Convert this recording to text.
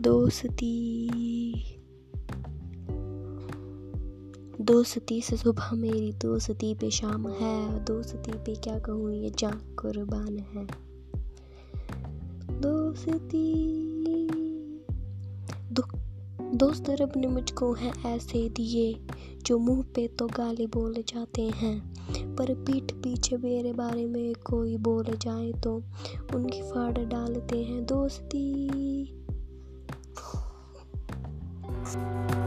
दोस्ती। दोस्ती से सुबह मेरी दोस्ती पे शाम है दोस्ती पे क्या कहूँ, ये जान कुर्बान है। दोस्ती। दोस्त रब ने मुझको है ऐसे दिए, जो मुँह पे तो गाली बोले जाते हैं, पर पीठ पीछे मेरे बारे में कोई बोल जाए तो उनकी फाड़ डालते हैं दोस्ती। Thanks.